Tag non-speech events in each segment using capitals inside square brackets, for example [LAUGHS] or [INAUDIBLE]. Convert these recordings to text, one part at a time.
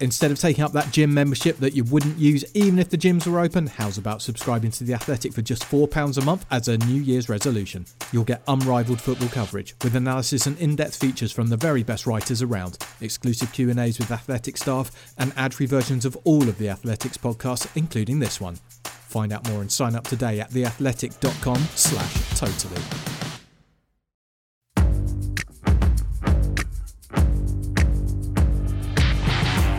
Instead of taking up that gym membership that you wouldn't use even if the gyms were open, how's about subscribing to The Athletic for just £4 a month as a New Year's resolution? You'll get unrivaled football coverage with analysis and in-depth features from the very best writers around, exclusive Q&As with Athletic staff and ad-free versions of all of The Athletic's podcasts including this one. Find out more and sign up today at theathletic.com slash totally.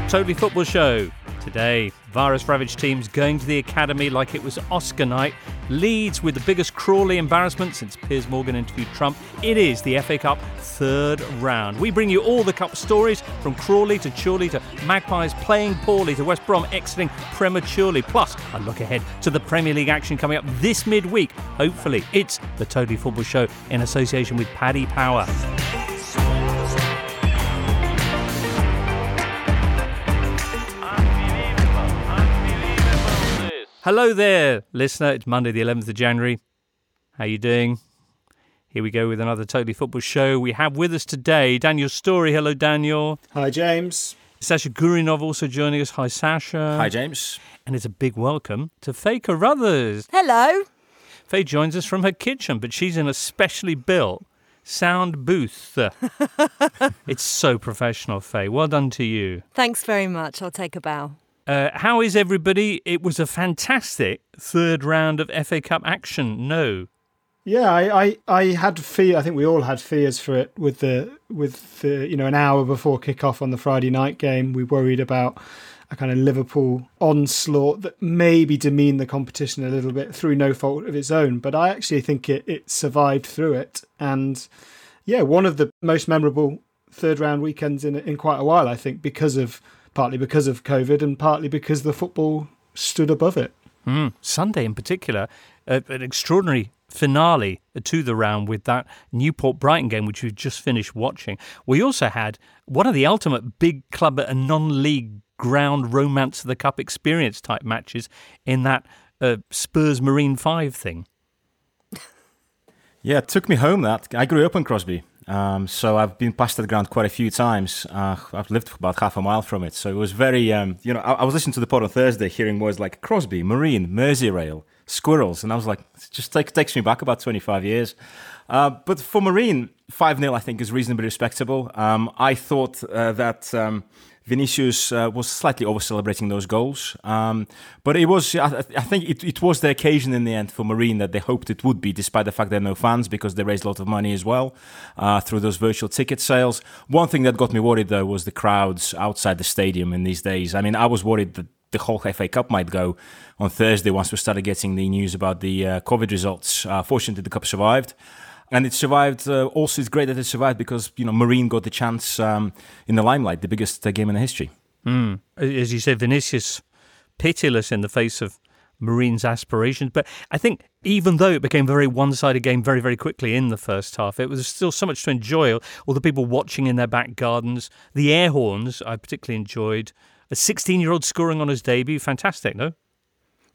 Totally Football Show. Today, virus ravaged teams going to the academy like it was Oscar night. Leeds with the biggest Crawley embarrassment since Piers Morgan interviewed Trump. It is the FA Cup third round. We bring you all the cup stories from Crawley to Chorley to Magpies playing poorly to West Brom exiting prematurely. Plus, a look ahead to the Premier League action coming up this midweek. Hopefully, it's the Totally Football Show in association with Paddy Power. Hello there, listener. It's Monday, the 11th of January. How are you doing? Here we go with another Totally Football show. We have with us today Daniel Storey. Hello, Daniel. Hi, James. Sasha Goryunov also joining us. Hi, Sasha. Hi, James. And it's a big welcome to Faye Carruthers. Hello. Faye joins us from her kitchen, but she's in a specially built sound booth. [LAUGHS] it's so professional, Faye. Well done to you. Thanks very much. I'll take a bow. Uh, how is everybody? It was a fantastic third round of FA Cup action. No. Yeah, I, I, I had fear. I think we all had fears for it with the with the you know an hour before kickoff on the Friday night game. We worried about a kind of Liverpool onslaught that maybe demeaned the competition a little bit through no fault of its own. But I actually think it it survived through it, and yeah, one of the most memorable third round weekends in in quite a while. I think because of partly because of COVID and partly because the football stood above it. Mm. Sunday, in particular, uh, an extraordinary finale to the round with that Newport Brighton game, which we've just finished watching. We also had one of the ultimate big club and non league ground romance of the cup experience type matches in that uh, Spurs Marine 5 thing. [LAUGHS] yeah, it took me home that. I grew up in Crosby. Um, so I've been past that ground quite a few times. Uh, I've lived about half a mile from it, so it was very, um, you know, I, I, was listening to the pod on Thursday, hearing words like Crosby, Marine, Merseyrail, squirrels, and I was like, it just take, takes me back about 25 years. Uh, but for Marine, 5 0, I think, is reasonably respectable. Um, I thought uh, that um, Vinicius uh, was slightly over celebrating those goals. Um, but it was, I, I think it, it, was the occasion in the end for Marine that they hoped it would be, despite the fact there are no fans, because they raised a lot of money as well uh, through those virtual ticket sales. One thing that got me worried, though, was the crowds outside the stadium in these days. I mean, I was worried that the whole FA Cup might go on Thursday once we started getting the news about the uh, COVID results. Uh, fortunately, the Cup survived and it survived. Uh, also, it's great that it survived because you know Marine got the chance um, in the limelight, the biggest uh, game in the history. Mm. As you say, Vinicius pitiless in the face of Marine's aspirations, but I think even though it became a very one-sided game very, very quickly in the first half, it was still so much to enjoy. All the people watching in their back gardens, the air horns, I particularly enjoyed. A 16-year-old scoring on his debut, fantastic, no?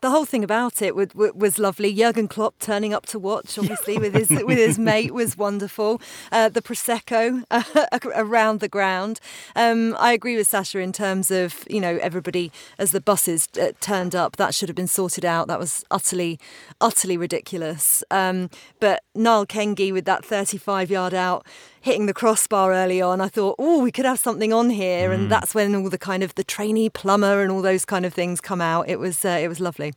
The whole thing about it was, was lovely. Jurgen Klopp turning up to watch, obviously with his with his [LAUGHS] mate, was wonderful. Uh, the prosecco uh, [LAUGHS] around the ground. Um, I agree with Sasha in terms of you know everybody as the buses uh, turned up. That should have been sorted out. That was utterly utterly ridiculous. Um, but Neil Kengni with that 35 yard out hitting the crossbar early on, I thought, oh, we could have something on here, mm. and that's when all the kind of the trainee plumber and all those kind of things come out. It was uh, it was lovely.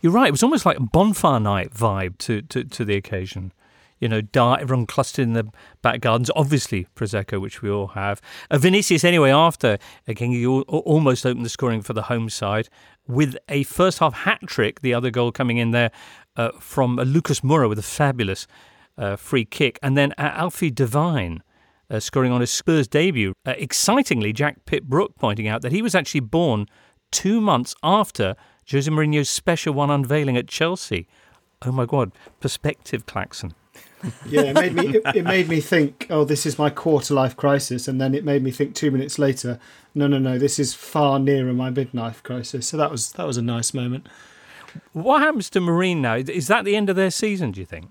You're right. It was almost like a bonfire night vibe to to, to the occasion. You know, everyone clustered in the back gardens. Obviously, prosecco, which we all have. Uh, Vinicius, anyway, after again, he almost opened the scoring for the home side with a first half hat trick. The other goal coming in there uh, from uh, Lucas Moura with a fabulous uh, free kick. And then uh, Alfie Devine. Uh, scoring on his Spurs debut. Uh, excitingly, Jack Pitt-Brooke pointing out that he was actually born two months after Jose Mourinho's special one unveiling at Chelsea. Oh my God, perspective, Claxon. yeah, it made me it, it, made me think, oh, this is my quarter life crisis, and then it made me think two minutes later, no, no, no, this is far nearer my midlife crisis. So that was that was a nice moment. What happens to Marine now? Is that the end of their season? Do you think?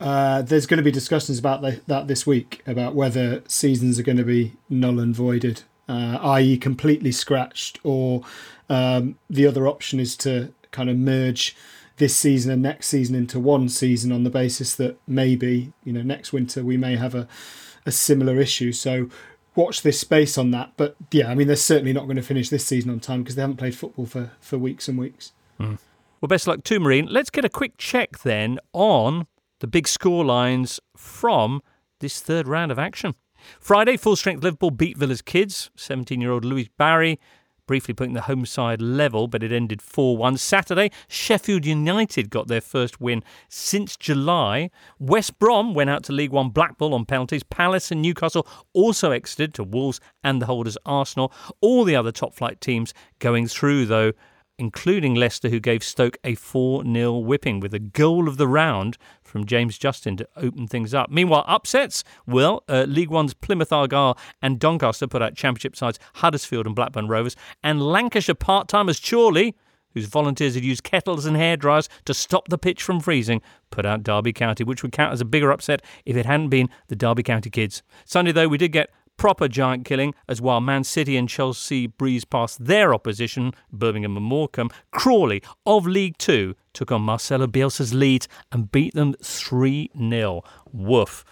Uh, there's going to be discussions about the, that this week about whether seasons are going to be null and voided, uh, i.e., completely scratched, or um, the other option is to kind of merge this season and next season into one season on the basis that maybe you know next winter we may have a a similar issue. So watch this space on that. But yeah, I mean they're certainly not going to finish this season on time because they haven't played football for for weeks and weeks. Mm. Well, best luck to Marine. Let's get a quick check then on the big score lines from this third round of action. Friday, full strength Liverpool beat Villa's kids. 17 year old Louie Barry briefly putting the home side level, but it ended 4 1. Saturday, Sheffield United got their first win since July. West Brom went out to League One Blackpool on penalties. Palace and Newcastle also exited to Wolves and the holders Arsenal. All the other top flight teams going through, though including Leicester, who gave Stoke a 4 0 whipping with a goal of the round from James Justin to open things up. Meanwhile, upsets? Well, uh, League One's Plymouth Argyle and Doncaster put out Championship sides Huddersfield and Blackburn Rovers, and Lancashire part timers Chorley. Whose volunteers had used kettles and hairdryers to stop the pitch from freezing, put out Derby County, which would count as a bigger upset if it hadn't been the Derby County kids. Sunday, though, we did get proper giant killing, as while Man City and Chelsea breezed past their opposition, Birmingham and Morecambe, Crawley of League Two took on Marcelo Bielsa's Leeds and beat them 3 0. Woof.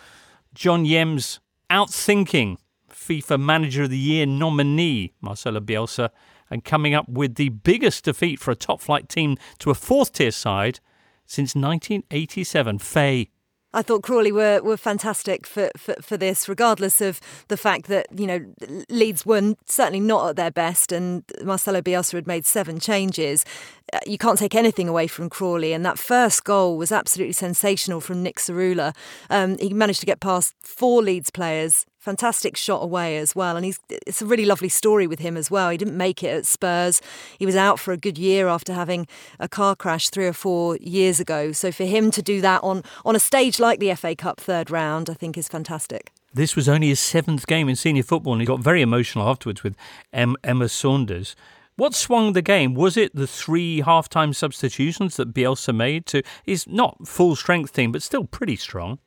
John Yems outthinking FIFA Manager of the Year nominee, Marcelo Bielsa, and coming up with the biggest defeat for a top flight team to a fourth tier side since 1987. Faye. I thought Crawley were, were fantastic for, for, for, this, regardless of the fact that, you know, Leeds were certainly not at their best and Marcelo Bielsa had made seven changes. Uh, you can't take anything away from Crawley. And that first goal was absolutely sensational from Nick Tsaroulla. Um, he managed to get past four Leeds players fantastic shot away as well. And he's it's a really lovely story with him as well. He didn't make it at Spurs. He was out for a good year after having a car crash three or four years ago. So for him to do that on on a stage like the FA Cup third round, I think is fantastic. This was only his seventh game in senior football, and he got very emotional afterwards with Emma Saunders. What swung the game? Was it the three half-time substitutions that Bielsa made to his not full strength team, but still pretty strong?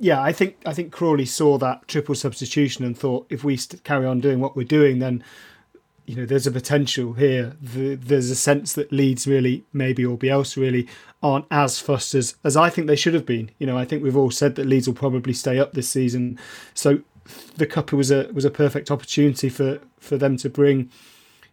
Yeah, I think I think Crawley saw that triple substitution and thought if we carry on doing what we're doing, then you know there's a potential here. there's a sense that Leeds really, maybe or Bielsa really, aren't as fussed as as I think they should have been. You know, I think we've all said that Leeds will probably stay up this season, so the cup was a was a perfect opportunity for for them to bring.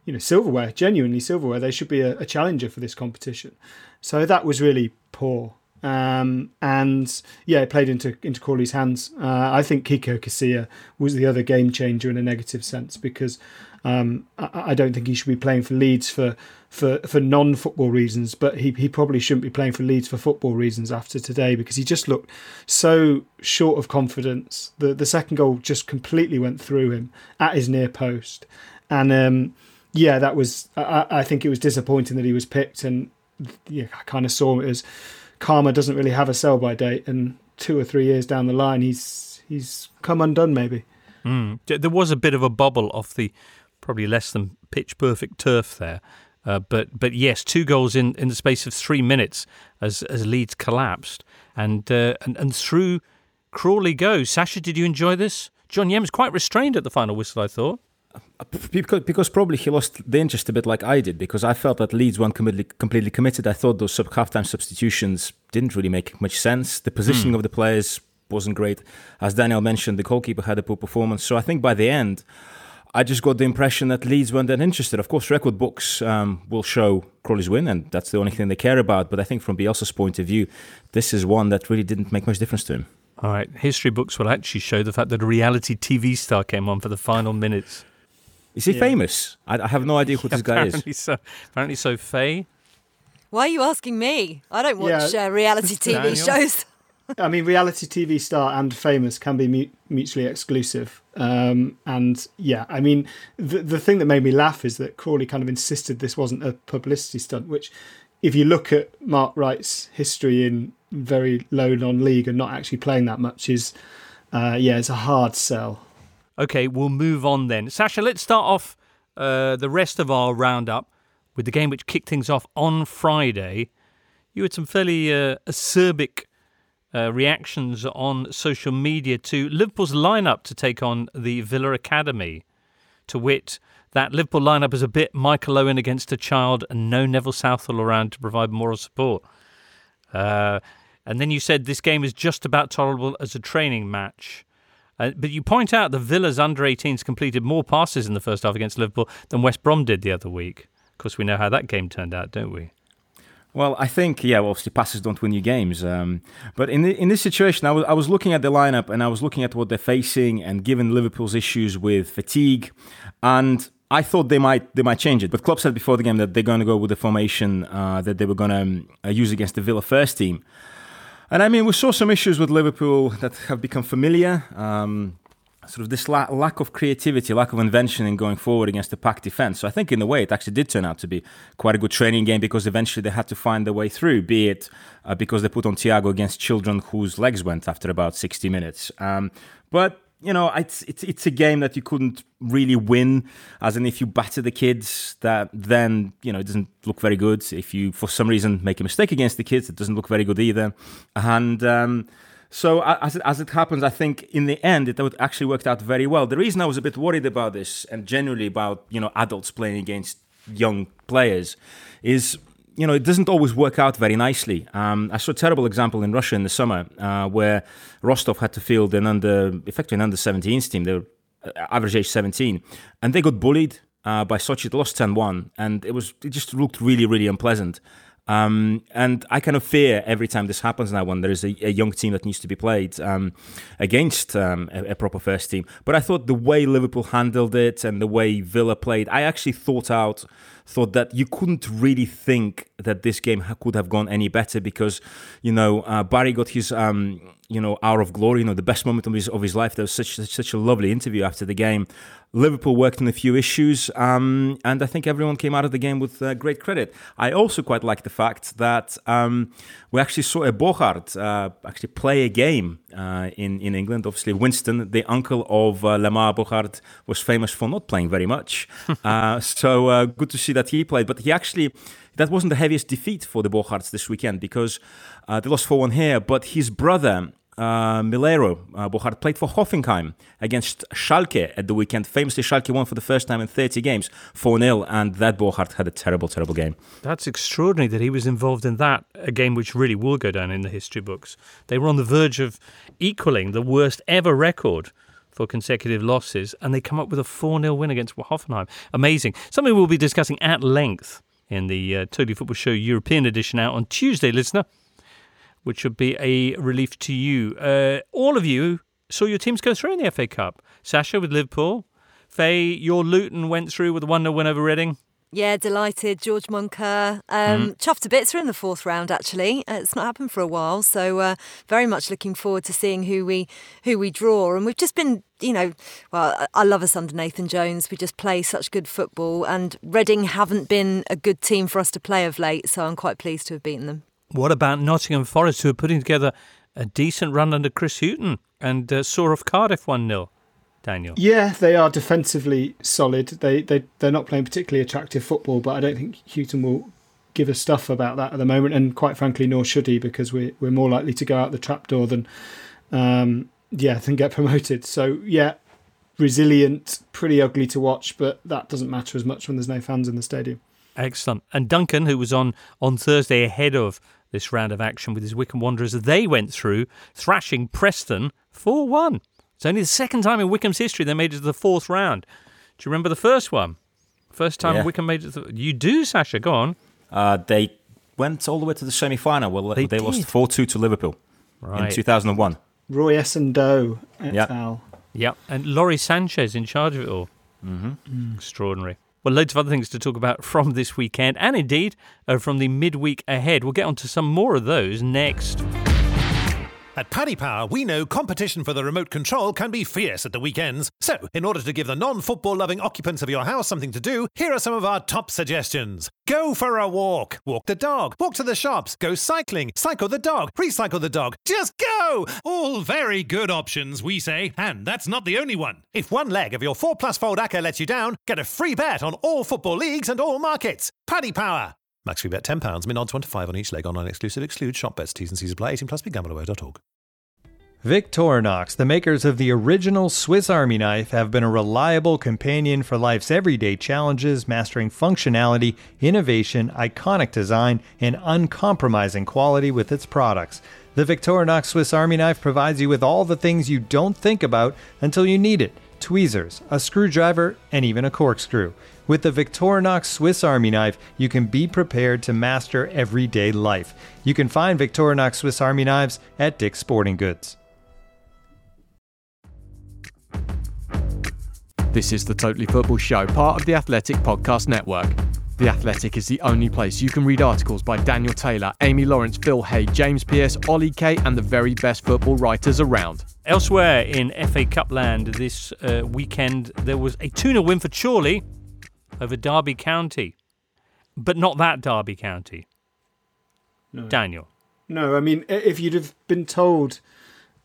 You know, silverware, genuinely silverware. They should be a, a challenger for this competition. So that was really poor. Um, and yeah, it played into into Crawley's hands. Uh, I think Kiko Casilla was the other game changer in a negative sense because um, I, I, don't think he should be playing for Leeds for for, for non football reasons, but he, he probably shouldn't be playing for Leeds for football reasons after today because he just looked so short of confidence. The the second goal just completely went through him at his near post, and um, yeah, that was I, I think it was disappointing that he was picked, and yeah, I kind of saw it as Karma doesn't really have a sell by date, and two or three years down the line, he's he's come undone maybe. Mm. There was a bit of a bubble off the probably less than pitch perfect turf there. Uh, but but yes, two goals in, in the space of three minutes as as Leeds collapsed, and uh, and and through Crawley goes. Sasha, did you enjoy this? John Yems quite restrained at the final whistle, I thought because, because probably he lost the interest a bit like I did because I felt that Leeds weren't completely, completely committed. I thought those sub halftime substitutions didn't really make much sense. The positioning mm. of the players wasn't great. As Daniel mentioned, the goalkeeper had a poor performance. So I think by the end, I just got the impression that Leeds weren't that interested. Of course, record books um, will show Crawley's win, and that's the only thing they care about. But I think from Bielsa's point of view, this is one that really didn't make much difference to him. All right, history books will actually show the fact that a reality TV star came on for the final minutes. Is he yeah. famous? I, I, have no idea who [LAUGHS] this guy is. So, apparently so. Faye. Why are you asking me? I don't watch yeah. uh, reality [LAUGHS] TV Daniel? shows. I mean, reality TV star and famous can be mu- mutually exclusive. Um, and yeah, I mean, the the thing that made me laugh is that Crawley kind of insisted this wasn't a publicity stunt, which, if you look at Mark Wright's history in very low non-league and not actually playing that much, is uh, yeah, it's a hard sell. Okay, we'll move on then. Sasha, let's start off uh, the rest of our roundup with the game which kicked things off on Friday. You had some fairly uh, acerbic uh, reactions on social media to Liverpool's lineup to take on the Villa Academy. To wit, that Liverpool lineup is a bit Michael Owen against a child and no Neville Southall around to provide moral support. Uh, and then you said this game is just about tolerable as a training match. Uh, but you point out the Villa's under 18s completed more passes in the first half against Liverpool than West Brom did the other week. Of course, we know how that game turned out, don't we? Well, I think yeah. Well, obviously, passes don't win you games. Um, but in the, in this situation, I was I was looking at the lineup and I was looking at what they're facing, and given Liverpool's issues with fatigue, and I thought they might they might change it. But Klopp said before the game that they're going to go with the formation uh, that they were going to um, uh, use against the Villa first team. And I mean, we saw some issues with Liverpool that have become familiar. Um, sort of this la- lack of creativity, lack of invention in going forward against the pack defense. So I think in a way it actually did turn out to be quite a good training game because eventually they had to find their way through, be it uh, because they put on Thiago against children whose legs went after about 60 minutes. Um, but you know, it's, it's it's a game that you couldn't really win. As in, if you batter the kids, that then you know it doesn't look very good. If you, for some reason, make a mistake against the kids, it doesn't look very good either. And um, so as it, as it happens, I think in the end it actually worked out very well. The reason I was a bit worried about this and generally about you know adults playing against young players is you know it doesn't always work out very nicely. Um, I saw a terrible example in Russia in the summer uh, where Rostov had to field an under effectively an under 17s team. They were uh, average age 17, and they got bullied uh, by Sochi. They lost 10-1, and it was it just looked really really unpleasant. Um, and I kind of fear every time this happens now when there is a, a young team that needs to be played um, against um, a, a, proper first team. But I thought the way Liverpool handled it and the way Villa played, I actually thought out thought that you couldn't really think that this game could have gone any better because, you know, uh, Barry got his, um, you know, hour of glory, you know, the best moment of his of his life. There was such such a lovely interview after the game. Liverpool worked on a few issues, um, and I think everyone came out of the game with uh, great credit. I also quite like the fact that um, we actually saw a Bogarde uh, actually play a game uh, in in England. Obviously, Winston, the uncle of uh, Lamar Bogarde, was famous for not playing very much. [LAUGHS] Uh, so uh, good to see that he played, but he actually that wasn't the heaviest defeat for the Bogardes this weekend because uh, they lost 4 1 here. But his brother, uh, Melayro uh, Bogarde, played for Hoffenheim against Schalke at the weekend. Famously, Schalke won for the first time in 30 games 4 0, and that Bogarde had a terrible, terrible game. That's extraordinary that he was involved in that, a game which really will go down in the history books. They were on the verge of equaling the worst ever record for consecutive losses, and they come up with a 4 0 win against Hoffenheim. Amazing. Something we'll be discussing at length in the uh, Totally Football Show European edition out on Tuesday, listener, which would be a relief to you. Uh, all of you saw your teams go through in the FA Cup. Sasha with Liverpool. Faye, your Luton went through with a 1 0 win over Reading. Yeah, delighted. George Moncur. Um, mm. Chuffed to bits. We're in the fourth round, actually. Uh, it's not happened for a while, so uh, very much looking forward to seeing who we who we draw. And we've just been, you know, well, I love us under Nathan Jones. We just play such good football, and Reading haven't been a good team for us to play of late, so I'm quite pleased to have beaten them. What about Nottingham Forest, who are putting together a decent run under Chris Hughton and uh, saw off Cardiff 1 0? Daniel? Yeah, they are defensively solid. They they they're not playing particularly attractive football, but I don't think Hughton will give a stuff about that at the moment. And quite frankly, nor should he, because we're we're more likely to go out the trapdoor than um, yeah than get [LAUGHS] promoted. So yeah, resilient, pretty ugly to watch, but that doesn't matter as much when there's no fans in the stadium. Excellent. And Duncan, who was on on Thursday ahead of this round of action with his Wycombe Wanderers, they went through thrashing Preston 4 1. It's only the second time in Wycombe's history they made it to the fourth round. Do you remember the first one? First time yeah. Wycombe made it. To the, you do, Sasha. Go on. Uh, they went all the way to the semi-final. Well, they, they lost four-two to Liverpool right. in two thousand and one. Roy Essandoh et yep. al. Yep, and Lawrie Sanchez in charge of it all. Mm-hmm. Mm. Extraordinary. Well, loads of other things to talk about [LAUGHS] from this weekend, and indeed uh, from the midweek ahead. We'll get on to some more of those next. At Paddy Power, we know competition for the remote control can be fierce at the weekends. So, in order to give the non football loving occupants of your house something to do, here are some of our top suggestions. Go for a walk. Walk the dog. Walk to the shops. Go cycling. Cycle the dog. Recycle the dog. Just go! All very good options, we say. And that's not the only one. If one leg of your 4 plus fold acca lets you down, get a free bet on all football leagues and all markets. Paddy Power. Max free bet £10, min odds 1 to 5 on each leg, online exclusive, exclude shop bets, T's and C's apply, 18 plus, begambleaware.org. Victorinox, the makers of the original Swiss Army knife, have been a reliable companion for life's everyday challenges, mastering functionality, innovation, iconic design, and uncompromising quality with its products. The Victorinox Swiss Army knife provides you with all the things you don't think about until you need it tweezers, a screwdriver, and even a corkscrew. With the Victorinox Swiss Army knife, you can be prepared to master everyday life. You can find Victorinox Swiss Army knives at Dick's Sporting Goods. This is the Totally Football Show, part of the Athletic Podcast Network. The Athletic is the only place you can read articles by Daniel Taylor, Amy Lawrence, Phil Hay, James Pearce, Ollie Kay, and the very best football writers around. Elsewhere in FA Cup land this uh, weekend, there was a 2 0 win for Chorley over Derby County, but not that Derby County. No. Daniel. No, I mean, if you'd have been told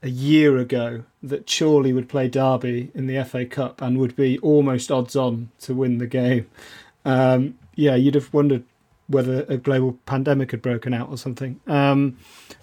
a year ago that Chorley would play Derby in the FA Cup and would be almost odds on to win the game, um, yeah, you'd have wondered whether a global pandemic had broken out or something. Um,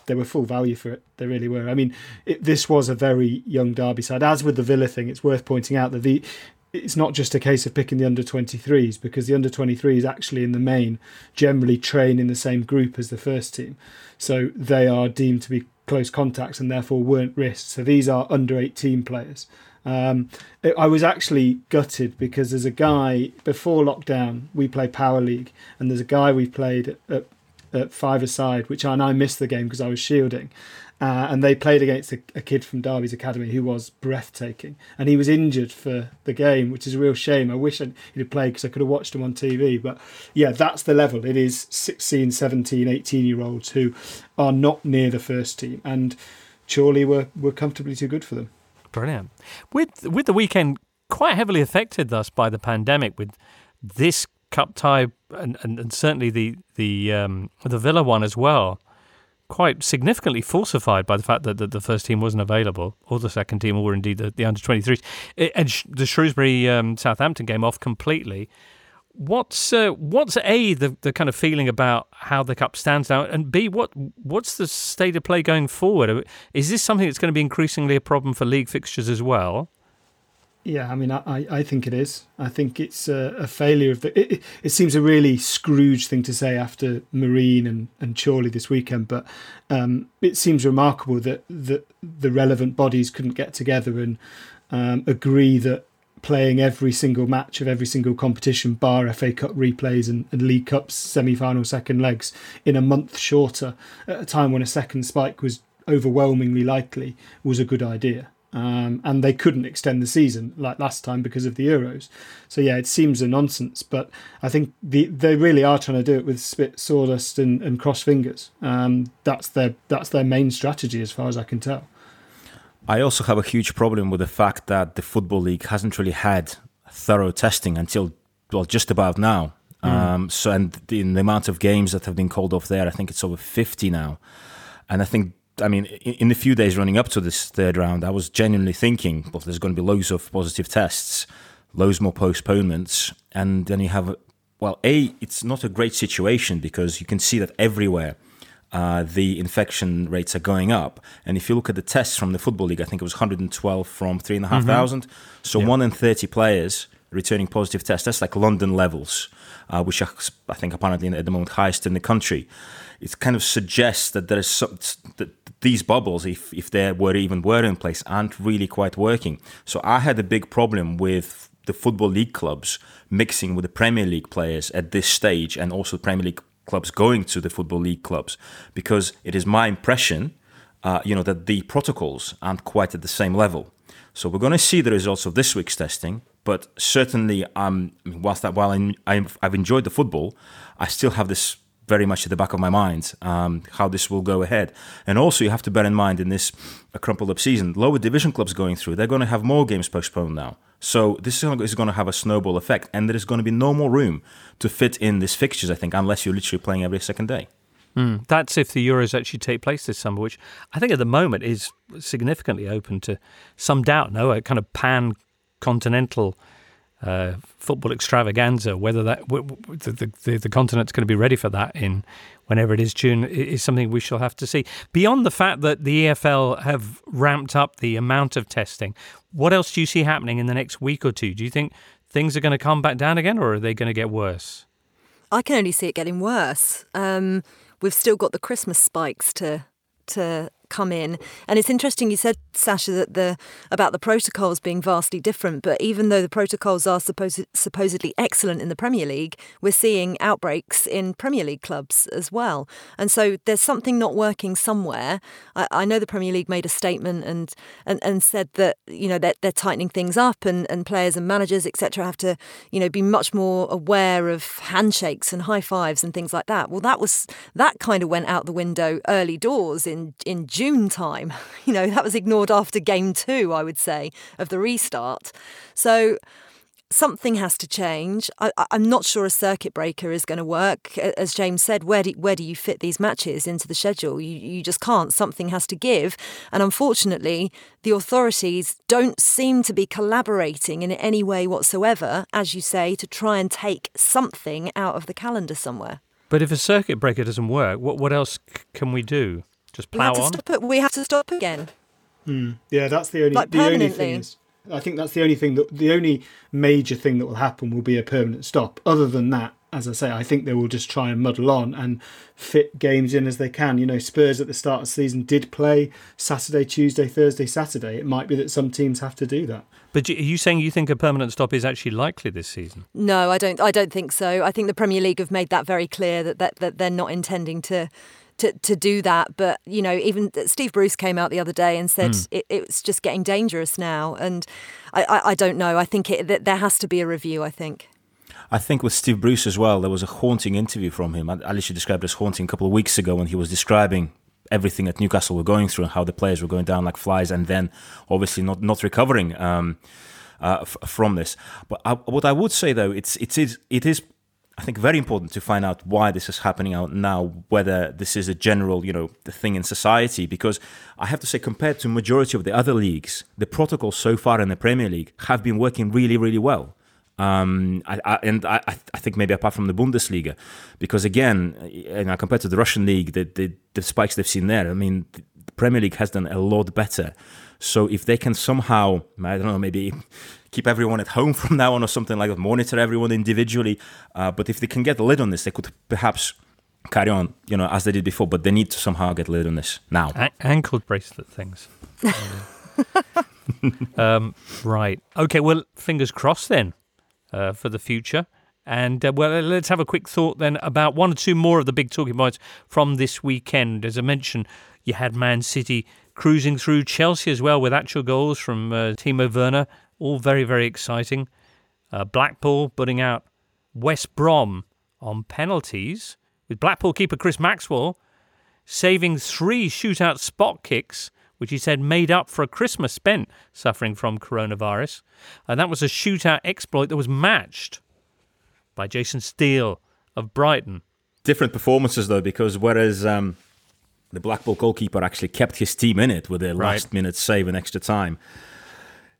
they were full value for it. They really were. I mean, it, this was a very young Derby side. As with the Villa thing, it's worth pointing out that the it's not just a case of picking the under 23s because the under 23s actually in the main generally train in the same group as the first team. So they are deemed to be close contacts and therefore weren't risked so these are under 18 players. Um, I was actually gutted because there's a guy before lockdown we play Power League and there's a guy we played at, at, at five aside which I, and I missed the game because I was shielding uh, and they played against a, a, kid from Derby's academy who was breathtaking, and he was injured for the game, which is a real shame. I wish I'd, he'd have played because I could have watched him on TV. But yeah, that's the level. It is 16, 17, 18 year olds who are not near the first team, and Chorley were were comfortably too good for them. Brilliant. With with the weekend quite heavily affected thus by the pandemic, with this cup tie and, and, and certainly the the um, the Villa one as well quite significantly falsified by the fact that, that the first team wasn't available, or the second team, or indeed the, the under 23s. And sh- the Shrewsbury um, Southampton game off completely. What's uh, what's a the, the kind of feeling about how the cup stands now, and b what what's the state of play going forward? Is this something that's going to be increasingly a problem for league fixtures as well? Yeah, I mean, I, I think it is. I think it's a, a failure of the. It, it, seems a really Scrooge thing to say after Marine and, and Chorley this weekend, but um, it seems remarkable that, that the relevant bodies couldn't get together and um, agree that playing every single match of every single competition, bar FA Cup replays and, and League Cups semi final second legs, in a month shorter, at a time when a second spike was overwhelmingly likely, was a good idea. Um, and they couldn't extend the season like last time because of the Euros. So yeah, it seems a nonsense, but I think the, they really are trying to do it with spit sawdust and, and cross fingers. Um, that's their that's their main strategy, as far as I can tell. I also have a huge problem with the fact that the football league hasn't really had thorough testing until well just about now. Mm. Um, so and the, in the amount of games that have been called off there, I think it's over fifty now, and I think I mean, in the few days running up to this third round, I was genuinely thinking, well, there's going to be loads of positive tests, loads more postponements, and then you have, well, a, it's not a great situation because you can see that everywhere. Uh, the infection rates are going up. And if you look at the tests from the Football League, I think it was 112 from 3,500. Mm-hmm. So yeah. 1 in 30 players returning positive tests. That's like London levels, uh, which are, I think, apparently at the moment highest in the country. It kind of suggests that there is some, that these bubbles, if if they were even were in place, aren't really quite working. So I had a big problem with the football league clubs mixing with the Premier League players at this stage, and also Premier League clubs going to the football league clubs, because it is my impression, uh, you know, that the protocols aren't quite at the same level. So we're going to see the results of this week's testing, but certainly, um, whilst that while I, I've enjoyed the football, I still have this very much at the back of my mind um, how this will go ahead. And also, you have to bear in mind in this a crumpled up season, lower division clubs going through, they're going to have more games postponed now. So this is going to have a snowball effect, and there is going to be no more room to fit in these fixtures, I think, unless you're literally playing every second day. Mm, that's if the Euros actually take place this summer, which I think at the moment is significantly open to some doubt. No, a kind of pan continental uh, football extravaganza. Whether that the, the, the continent's going to be ready for that in whenever it is June is something we shall have to see. Beyond the fact that the EFL have ramped up the amount of testing, what else do you see happening in the next week or two? Do you think things are going to come back down again, or are they going to get worse? I can only see it getting worse. Um, we've still got the Christmas spikes to to come in. And it's interesting you said, Sasha, that the about the protocols being vastly different. But even though the protocols are supposed, supposedly excellent in the Premier League, we're seeing outbreaks in Premier League clubs as well. And so there's something not working somewhere. I, I know the Premier League made a statement and and, and said that you know they're, they're tightening things up and, and players and managers etc have to you know be much more aware of handshakes and high fives and things like that. Well, that was that kind of went out the window early doors in in June time. [LAUGHS] You know, that was ignored after game two, I would say, of the restart. So something has to change. I, am not sure a circuit breaker is going to work. As James said, where do, where do you fit these matches into the schedule? You, you just can't. Something has to give. And unfortunately, the authorities don't seem to be collaborating in any way whatsoever, as you say, to try and take something out of the calendar somewhere. But if a circuit breaker doesn't work, what, what else c- can we do? Just plough we on. Stop it. We have to stop again. Hmm. Yeah, that's the only. Like the only thing is, I think that's the only thing that the only major thing that will happen will be a permanent stop. Other than that, as I say, I think they will just try and muddle on and fit games in as they can. You know, Spurs at the start of the season did play Saturday, Tuesday, Thursday, Saturday. It might be that some teams have to do that. But are you saying you think a permanent stop is actually likely this season? No, I don't. I don't think so. I think the Premier League have made that very clear that that, that they're not intending to to, to do that. But, you know, even Steve Bruce came out the other day and said mm. it, it's just getting dangerous now. And I, I, I don't know. I think it, there has to be a review, I think. I think with Steve Bruce as well, there was a haunting interview from him. I literally described as haunting a couple of weeks ago when he was describing everything that Newcastle were going through and how the players were going down like flies and then obviously not, not recovering um, uh, f- from this. But I, what I would say though, it's, it is, it is I think very important to find out why this is happening out now, whether this is a general, you know, the thing in society. Because I have to say, compared to majority of the other leagues, the protocols so far in the Premier League have been working really, really well. Um, I, I, and I, I, think maybe apart from the Bundesliga, because again, you know, compared to the Russian league, the, the, the spikes they've seen there, I mean, the Premier League has done a lot better. So if they can somehow, I don't know, maybe keep everyone at home [LAUGHS] from now on or something like that, monitor everyone individually. Uh, but if they can get a lid on this, they could perhaps carry on, you know, as they did before. But they need to somehow get lid on this now. Ankle bracelet things. [LAUGHS] um, right. Okay. Well, fingers crossed then uh, for the future. And uh, well, let's have a quick thought then about one or two more of the big talking points from this weekend. As I mentioned, you had Man City cruising through Chelsea as well with actual goals from uh, Timo Werner all very, very exciting. Uh, Blackpool putting out West Brom on penalties, with Blackpool keeper Chris Maxwell saving three shootout spot kicks, which he said made up for a Christmas spent suffering from coronavirus. And that was a shootout exploit that was matched by Jason Steele of Brighton. Different performances, though, because whereas um, the Blackpool goalkeeper actually kept his team in it with a right. last minute save in extra time.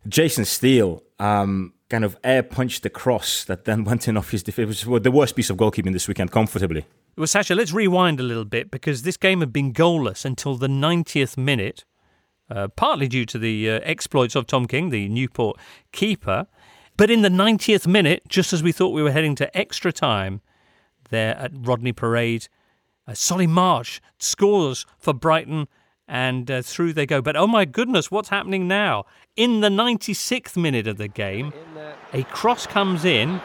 Jason Steele um, kind of air punched the cross that then [LAUGHS] went in off his defence. It was the worst piece of goalkeeping this weekend, comfortably. Well, Sasha, let's rewind a little bit because this game had been goalless until the 90th minute, uh, partly due to the uh, exploits of Tom King, the Newport keeper. But in the 90th minute, just as we thought we were heading to extra time, there at Rodney Parade, uh, Solly March scores for Brighton and uh, through they go. But oh my goodness, what's happening now? In the 96th minute of the game, a cross comes in.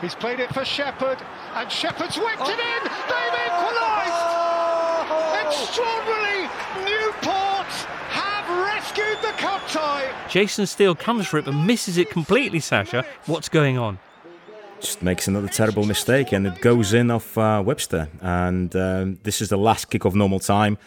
He's played it for Shepherd, and Shepherd's whipped oh. it in. They've equalised. Oh. Extraordinarily, Newport have rescued the cup tie. Jason Steele comes for it but misses it completely. Sasha, what's going on? Just makes another terrible mistake, and it goes in off uh, Webster. And um, this is the last kick of normal time.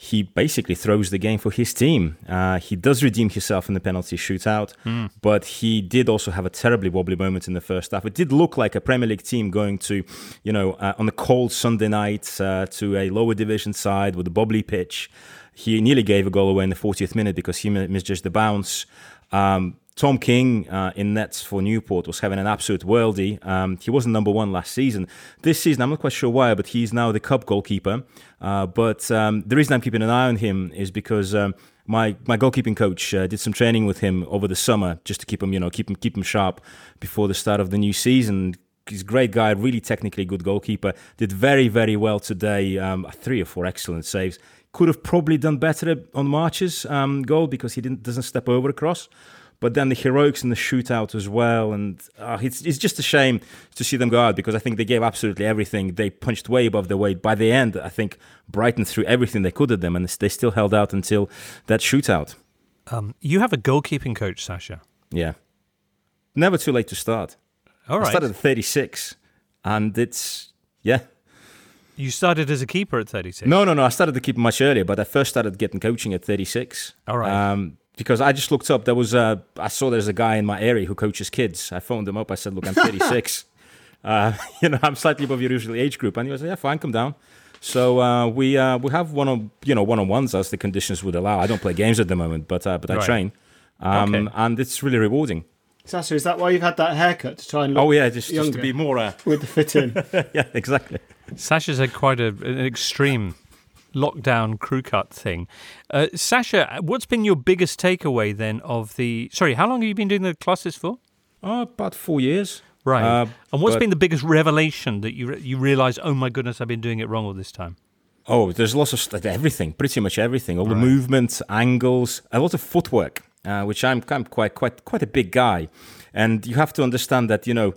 He basically throws the game for his team. Uh, he does redeem himself in the penalty shootout, Mm. but he did also have a terribly wobbly moment in the first half. It did look like a Premier League team going to, you know, uh, on a cold Sunday night uh, to a lower division side with a bubbly pitch. He nearly gave a goal away in the 40th minute because he mi- misjudged the bounce. Um, Tom King uh, in nets for Newport was having an absolute worldie. Um, he wasn't number one last season. This season, I'm not quite sure why, but he's now the Cup goalkeeper. Uh, but um, the reason I'm keeping an eye on him is because um, my my goalkeeping coach uh, did some training with him over the summer just to keep him, you know, keep him keep him sharp before the start of the new season. He's a great guy, really technically good goalkeeper. Did very very well today. Um, three or four excellent saves. Could have probably done better on March's um, goal because he didn't doesn't step over across. But then the heroics in the shootout as well, and uh, it's it's just a shame to see them go out because I think they gave absolutely everything. They punched way above their weight. By the end, I think Brighton threw everything they could at them, and they still held out until that shootout. Um, you have a goalkeeping coach, Sasha. Yeah, never too late to start. All I started at 36, and it's yeah. You started as a keeper at 36. No, no, no. I started to keep much earlier, but I first started getting coaching at 36. All right. Um, because I just looked up. There was a. I saw there's a guy in my area who coaches kids. I phoned him up. I said, "Look, I'm [LAUGHS] 36. uh, [LAUGHS] you know, I'm slightly above your usual age group." And he was, like, "Yeah, fine, come down." So uh, we uh, we have one on you know one on ones as the conditions would allow. I don't play games at the moment, but uh, but I Right. train, um, Okay. and it's really rewarding. Sasha, is that why you've had that haircut to try and look Oh yeah, just, just to be more uh, with the fit in? [LAUGHS] yeah, exactly. Sasha's had quite a, an extreme lockdown crew cut thing. Uh, Sasha, what's been your biggest takeaway then of the? Sorry, how long have you been doing the classes for? Oh, about four years. Right. Uh, and what's but- been the biggest revelation that you re- you realise? Oh my goodness, I've been doing it wrong all this time. Oh, there's lots of st- everything, pretty much everything. All the movements, angles, a lot of footwork, uh, which I'm, I'm quite quite quite a big guy, and you have to understand that you know,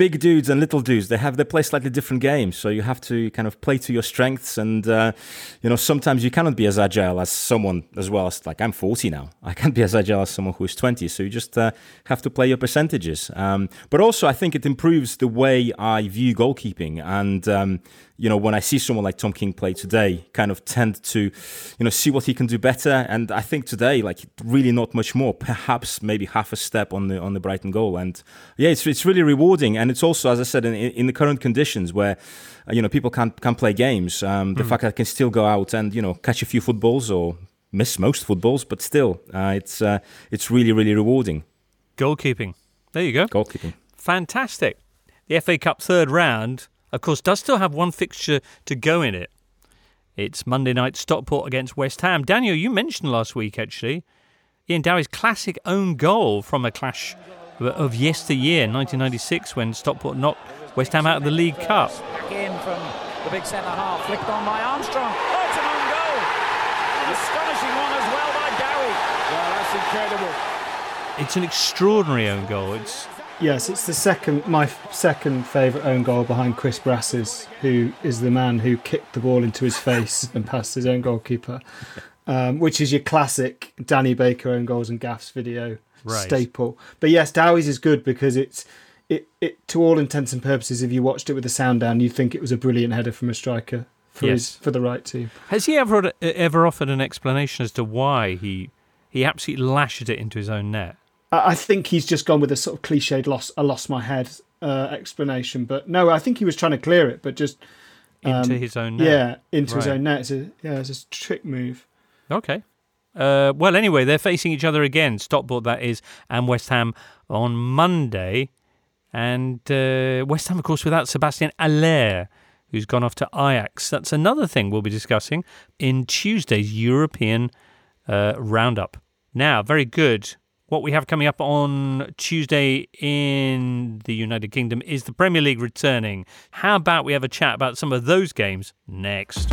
big dudes and little dudes they have they play slightly different games, so you have to kind of play to your strengths, and uh, you know sometimes you cannot be as agile as someone as well as like I'm 40 now. [LAUGHS] I can't be as agile as someone who is 20, so you just uh, have to play your percentages. Um, but also, I think it improves the way I view goalkeeping, and um, you know, when I see someone like Tom King play today, kind of tend to, you know, see what he can do better. And I think today, like, really not much more. Perhaps maybe half a step on the on the Brighton goal. And yeah, it's it's really rewarding. And it's also, as I said, in, in the current conditions where, uh, you know, people can't can't play games. Um, the Mm. fact that I can still go out and you know catch a few footballs or miss most footballs, but still, uh, it's uh, it's really really rewarding. Goalkeeping. There you go. Goalkeeping. Fantastic. The FA Cup third round, of course, does still have one fixture to go in it. It's Monday night Stockport against West Ham. Daniel, you mentioned last week actually Ian Dowie's classic own goal from a clash of yesteryear, 1996, when Stockport knocked West Ham out of the League Cup. Back in from the big centre half, flicked on by Armstrong. Oh, it's an own goal! An astonishing one as well by Dowie. Well, that's incredible. It's an extraordinary own goal. It's Yes, it's the second my second favourite own goal behind Chris Brass's, who is the man who kicked the ball into his face and passed his own goalkeeper, um, which is your classic Danny Baker own goals and gaffs video Right. staple. But yes, Dowie's is good because it's it, it to all intents and purposes. If you watched it with the sound down, you'd think it was a brilliant header from a striker for Yes. his for the right team. Has he ever ever offered an explanation as to why he he absolutely lashed it into his own net? I think he's just gone with a sort of cliched "lost, I lost my head" uh, explanation. But no, I think he was trying to clear it, but just Into um, his own net. Yeah, into his own net. It's a, yeah, it's a trick move. Okay. Uh, well, anyway, they're facing each other again. Stockport, that is, and West Ham on Monday. And uh, West Ham, of course, without Sebastien Haller, who's gone off to Ajax. That's another thing we'll be discussing in Tuesday's European uh, roundup. Now, very good. What we have coming up on Tuesday in the United Kingdom is the Premier League returning. How about we have a chat about some of those games next?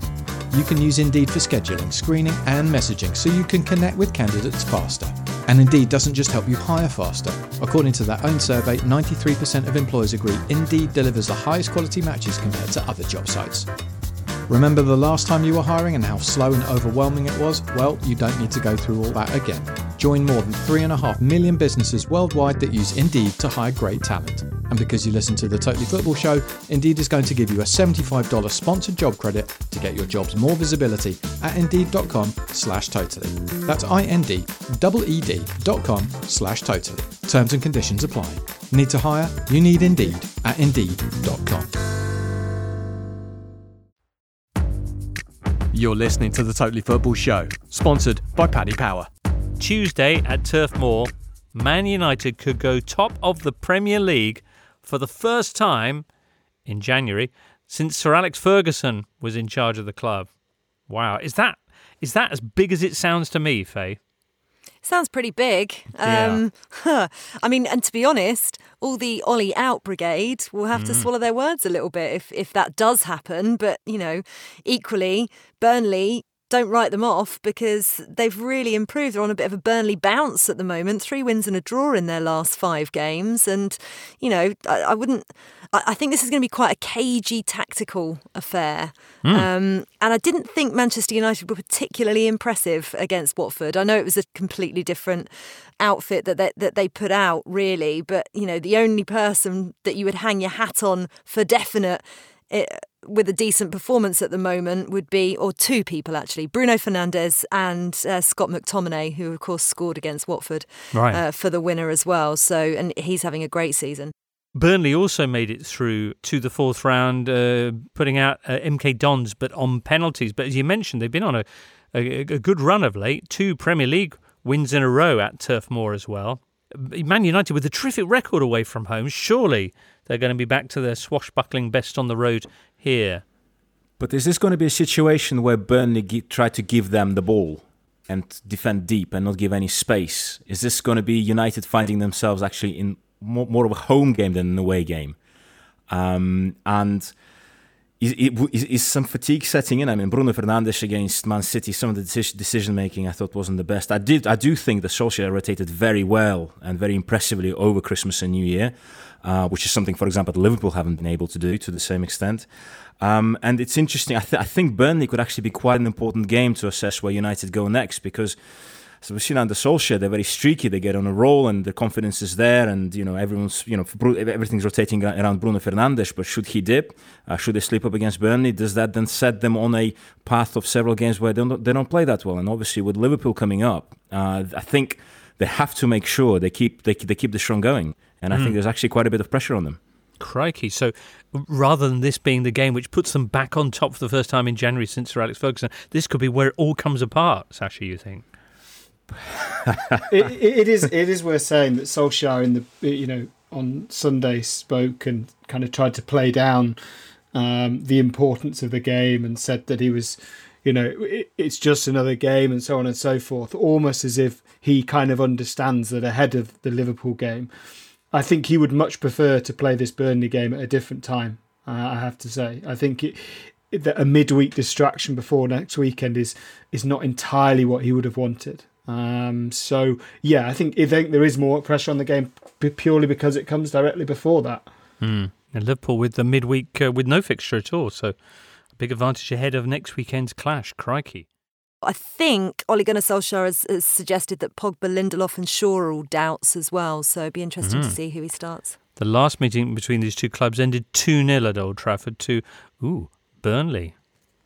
You can use Indeed for scheduling, screening, and messaging so you can connect with candidates faster. And Indeed doesn't just help you hire faster. According to their own survey, 93% of employers agree Indeed delivers the highest quality matches compared to other job sites. Remember the last time you were hiring and how slow and overwhelming it was? Well, you don't need to go through all that again. Join more than 3.5 million businesses worldwide that use Indeed to hire great talent. And because you listen to the Totally Football Show, Indeed is going to give you a $75 sponsored job credit to get your jobs more visibility at Indeed.com slash totally. That's I-N-D-E-E-D dot com slash totally. Terms and conditions apply. Need to hire? You need Indeed at Indeed.com. You're listening to the Totally Football Show, sponsored by Paddy Power. Tuesday at Turf Moor, Man United could go top of the Premier League for the first time in January since Sir Alex Ferguson was in charge of the club. Wow, is that is that as big as it sounds to me, Faye? Sounds pretty big. Um, huh. I mean, and to be honest, all the Ole out brigade will have to Mm. swallow their words a little bit if, if that does happen. But, you know, equally, Burnley don't write them off because they've really improved. They're on a bit of a Burnley bounce at the moment. Three wins and a draw in their last five games. And, you know, I, I wouldn't. I, I think this is going to be quite a cagey tactical affair. Mm. Um, and I didn't think Manchester United were particularly impressive against Watford. I know it was a completely different outfit that they, that they put out, really. But you know, the only person that you would hang your hat on for definite. eh, with a decent performance at the moment would be, or two people actually, Bruno Fernandes and uh, Scott McTominay, who of course scored against Watford Right. uh, for the winner as well. So, and he's having a great season. Burnley also made it through to the fourth round, uh, putting out uh, MK Dons, but on penalties. But as you mentioned, they've been on a, a, a good run of late. Two Premier League wins in a row at Turf Moor as well. Man United with a terrific record away from home. Surely they're going to be back to their swashbuckling best on the road here. But is this going to be a situation where Burnley try to give them the ball and defend deep and not give any space? Is this going to be United finding themselves actually in more, more of a home game than an away game? Um, and is, is, is some fatigue setting in? I mean, Bruno Fernandes against Man City, some of the decision, decision making I thought wasn't the best. I did, I do think the Solskjaer rotated very well and very impressively over Christmas and New Year, uh, which is something, for example, Liverpool haven't been able to do to the same extent. Um, and it's interesting. I, th- I think Burnley could actually be quite an important game to assess where United go next because. So we've seen under Solskjaer, they're very streaky. They get on a roll, and the confidence is there, and you know everyone's, you know, everything's rotating around Bruno Fernandes. But should he dip? Uh, should they slip up against Burnley? Does that then set them on a path of several games where they don't, they don't play that well? And obviously, with Liverpool coming up, uh, I think they have to make sure they keep they, they keep the strong going. And I Mm. think there's actually quite a bit of pressure on them. Crikey. So rather than this being the game which puts them back on top for the first time in January since Sir Alex Ferguson, this could be where it all comes apart, Sasha, you think? [LAUGHS] it, it- it is it is worth saying that Solskjaer in the you know on Sunday spoke and kind of tried to play down um, the importance of the game and said that he was you know it, it's just another game and so on and so forth almost as if he kind of understands that ahead of the Liverpool game I think he would much prefer to play this Burnley game at a different time I have to say I think it, that a midweek distraction before next weekend is is not entirely what he would have wanted. Um, so yeah, I think I think there is more pressure on the game purely because it comes directly before that. Hmm. And Liverpool with the midweek uh, with no fixture at all, so a big advantage ahead of next weekend's clash. Crikey. I think Ole Gunnar Solskjaer has, has suggested that Pogba, Lindelof, and Shaw are all doubts as well. So it'd be interesting to Mhm. see who he starts. The last meeting between these two clubs ended 2 0 at Old Trafford to, ooh, Burnley.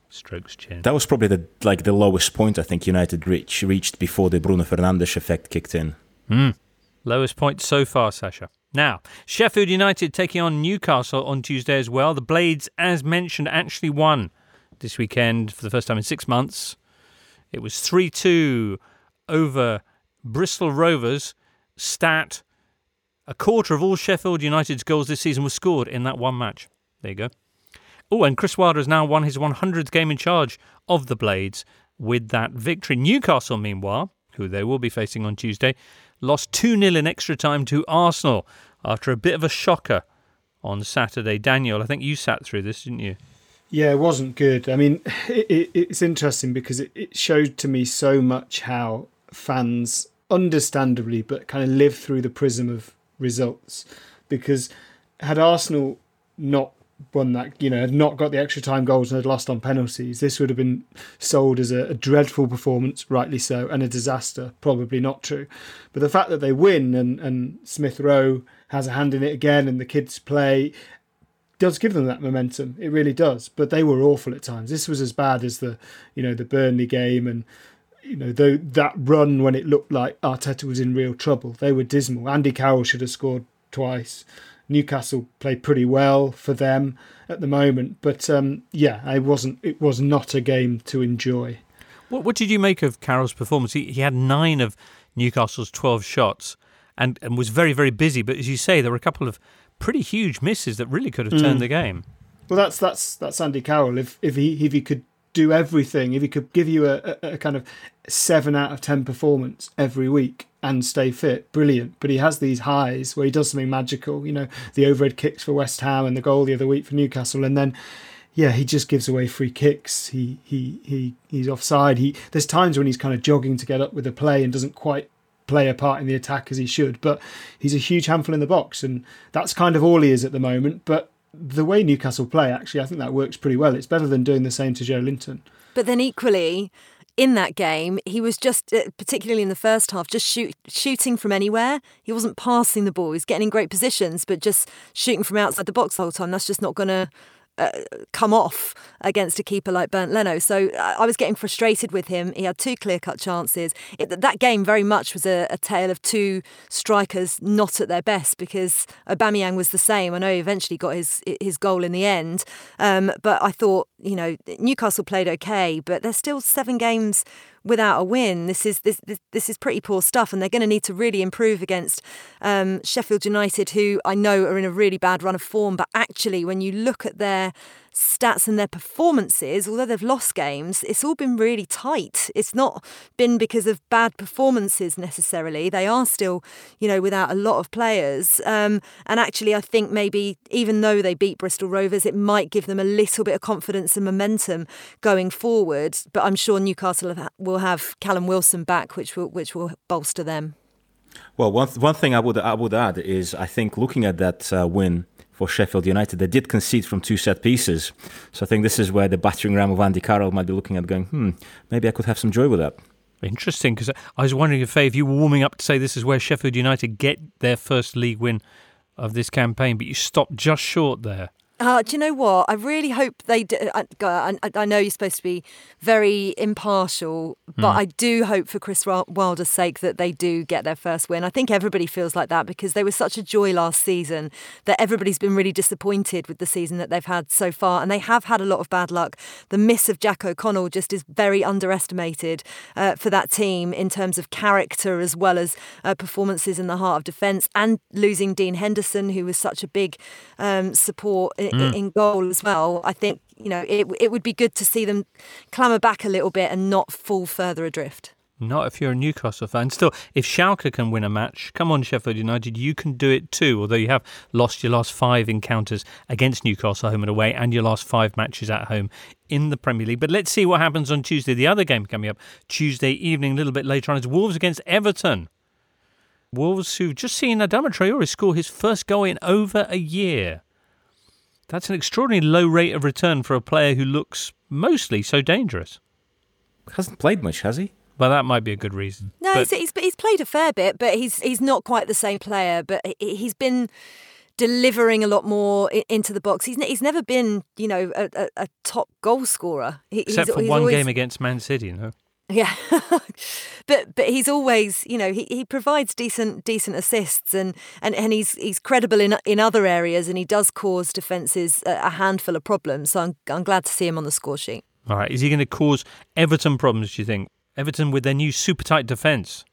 Strokes chin. That was probably the like the lowest point I think United reach, reached before the Bruno Fernandes effect kicked in. Hmm. Lowest point so far, Sasha. Now, Sheffield United taking on Newcastle on Tuesday as well. The Blades, as mentioned, actually won this weekend for the first time in six months. It was 3 2 over Bristol Rovers. Stat a quarter of all Sheffield United's goals this season were scored in that one match. There you go. Oh, and Chris Wilder has now won his 100th game in charge of the Blades with that victory. Newcastle, meanwhile, who they will be facing on Tuesday, lost 2 0 in extra time to Arsenal after a bit of a shocker on Saturday. Daniel, I think you sat through this, didn't you? Yeah, it wasn't good. I mean, [SIGHS] it, it, it's interesting because it, it showed to me so much how fans, understandably, but kind of live through the prism of results. Because had Arsenal not won that, you know, had not got the extra time goals and had lost on penalties, this would have been sold as a, a, dreadful performance, rightly so, and a disaster, probably not true. But the fact that they win and, and Smith Rowe has a hand in it again and the kids play does give them that momentum. It really does. But they were awful at times. This was as bad as the, you know, the Burnley game and you know, that run when it looked like Arteta was in real trouble. They were dismal. Andy Carroll should have scored twice. Newcastle played pretty well for them at the moment, but um, yeah, it wasn't. It was not a game to enjoy. What, what did you make of Carroll's performance? He, he had nine of Newcastle's twelve shots, and, and was very very busy. But as you say, there were a couple of pretty huge misses that really could have turned mm. the game. Well, that's that's that's Andy Carroll. If if he if he could do everything, if he could give you a, a, a kind of seven out of ten performance every week and stay fit, brilliant. But he has these highs where he does something magical. You know, the overhead kicks for West Ham and the goal the other week for Newcastle, and then yeah, he just gives away free kicks. He he he he's offside. He there's times when he's kind of jogging to get up with the play and doesn't quite play a part in the attack as he should. But he's a huge handful in the box, and that's kind of all he is at the moment. But the way Newcastle play, actually, I think that works pretty well. It's better than doing the same to Joelinton. But then equally, in that game, he was just, uh, particularly in the first half, just shoot, shooting from anywhere. He wasn't passing the ball. He's getting in great positions, but just shooting from outside the box the whole time. That's just not going to uh, come off against a keeper like Bernd Leno. So uh, I was getting frustrated with him. He had two clear cut chances. It, that game very much was a, a, tale of two strikers not at their best because Aubameyang was the same. I know he eventually got his his goal in the end, um, but I thought you know Newcastle played okay, but there's still seven games without a win. This is this this, this is pretty poor stuff, and they're going to need to really improve against um, Sheffield United, who I know are in a really bad run of form. But actually, when you look at their stats and their performances, although they've lost games, it's all been really tight. It's not been because of bad performances necessarily. They are still, you know, without a lot of players. Um, and actually, I think maybe even though they beat Bristol Rovers, it might give them a little bit of confidence and momentum going forward. But I'm sure Newcastle will have Callum Wilson back, which will which will bolster them. Well, one one thing I would I would add is I think looking at that uh, win for Sheffield United. They did concede from two set pieces. So I think this is where the battering ram of Andy Carroll might be looking at going, hmm, maybe I could have some joy with that. Interesting, because I was wondering if, if you were warming up to say this is where Sheffield United get their first league win of this campaign, but you stopped just short there. Uh, do you know what? I really hope they do. I, I, I, know you're supposed to be very impartial, but mm. I do hope for Chris Wilder's sake that they do get their first win. I think everybody feels like that because they were such a joy last season that everybody's been really disappointed with the season that they've had so far. And they have had a lot of bad luck. The miss of Jack O'Connell just is very underestimated uh, for that team in terms of character as well as uh, performances in the heart of defence and losing Dean Henderson, who was such a big um, support mm. in goal as well. I think you know it it would be good to see them clamber back a little bit and not fall further adrift. Not if you're a Newcastle fan. Still, if Schalke can win a match, come on, Sheffield United, you can do it too. Although you have lost your last five encounters against Newcastle home and away, and your last five matches at home in the Premier League. But let's see what happens on Tuesday. The other game coming up Tuesday evening, a little bit later on, is Wolves against Everton. Wolves, who've just seen Adama Traore score his first goal in over a year. That's an extraordinarily low rate of return for a player who looks mostly so dangerous. Hasn't played much, has he? Well, that might be a good reason. No, but... he's, he's played a fair bit, but he's he's not quite the same player. But he's been delivering a lot more into the box. He's he's never been, you know, a, a, a top goal scorer. He, Except for one always... game against Man City, no. Yeah, [LAUGHS] but but he's always you know he, he provides decent decent assists and, and, and he's he's credible in in other areas and he does cause defenses a, a handful of problems. So I'm I'm glad to see him on the score sheet. All right, is he going to cause Everton problems? Do you think Everton with their new super tight defence?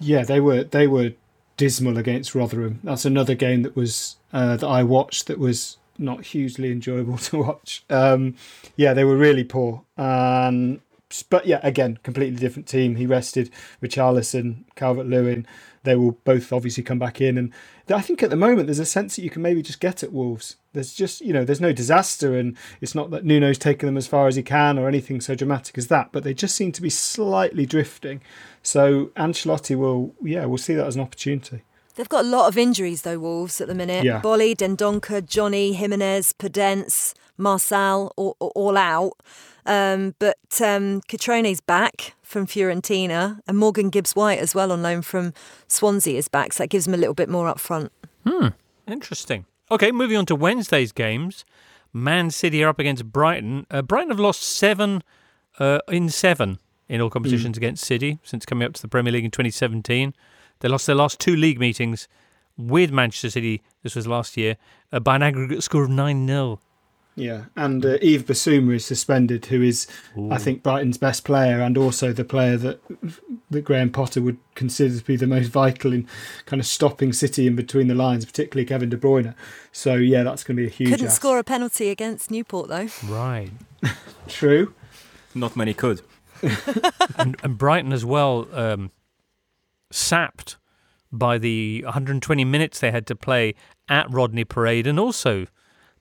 Yeah, they were they were dismal against Rotherham. That's another game that was uh, that I watched that was not hugely enjoyable [LAUGHS] to watch. Um, yeah, they were really poor. Um, but yeah, again, completely different team. He rested Richarlison, Calvert Lewin, they will both obviously come back in. And I think at the moment there's a sense that you can maybe just get at Wolves. There's just you know there's no disaster, and it's not that Nuno's taken them as far as he can or anything so dramatic as that. But they just seem to be slightly drifting. So Ancelotti will yeah we'll see that as an opportunity. They've got a lot of injuries though, Wolves at the minute. Yeah. Boly, Dendoncker, Jonny, Jimenez, Podence, Marçal, all, all out. Um, but um, Cutrone's back from Fiorentina, and Morgan Gibbs White as well on loan from Swansea is back, so that gives them a little bit more up front. Hmm, interesting. Okay, moving on to Wednesday's games. Man City are up against Brighton. Uh, Brighton have lost seven uh, in seven in all competitions against City since coming up to the Premier League in 2017. They lost their last two league meetings with Manchester City, this was last year, uh, by an aggregate score of 9 0. Yeah, and uh, Yves Bissouma is suspended, who is, I think, Brighton's best player, and also the player that that Graham Potter would consider to be the most vital in kind of stopping City in between the lines, particularly Kevin De Bruyne. So yeah, that's going to be a huge. Couldn't ask. score a penalty against Newport though. Right. [LAUGHS] True. Not many could. [LAUGHS] and, and Brighton as well, um, sapped by the 120 minutes they had to play at Rodney Parade, and also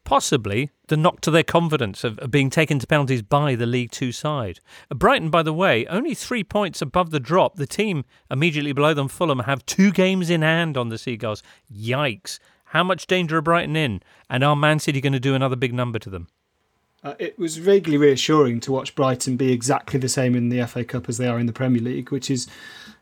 possibly the knock to their confidence of, being taken to penalties by the League Two side. Uh, Brighton, by the way, only three points above the drop. The team immediately below them, Fulham, have two games in hand on the Seagulls. Yikes. How much danger are Brighton in? And are Man City going to do another big number to them? Uh, it was vaguely reassuring to watch Brighton be exactly the same in the FA Cup as they are in the Premier League, which is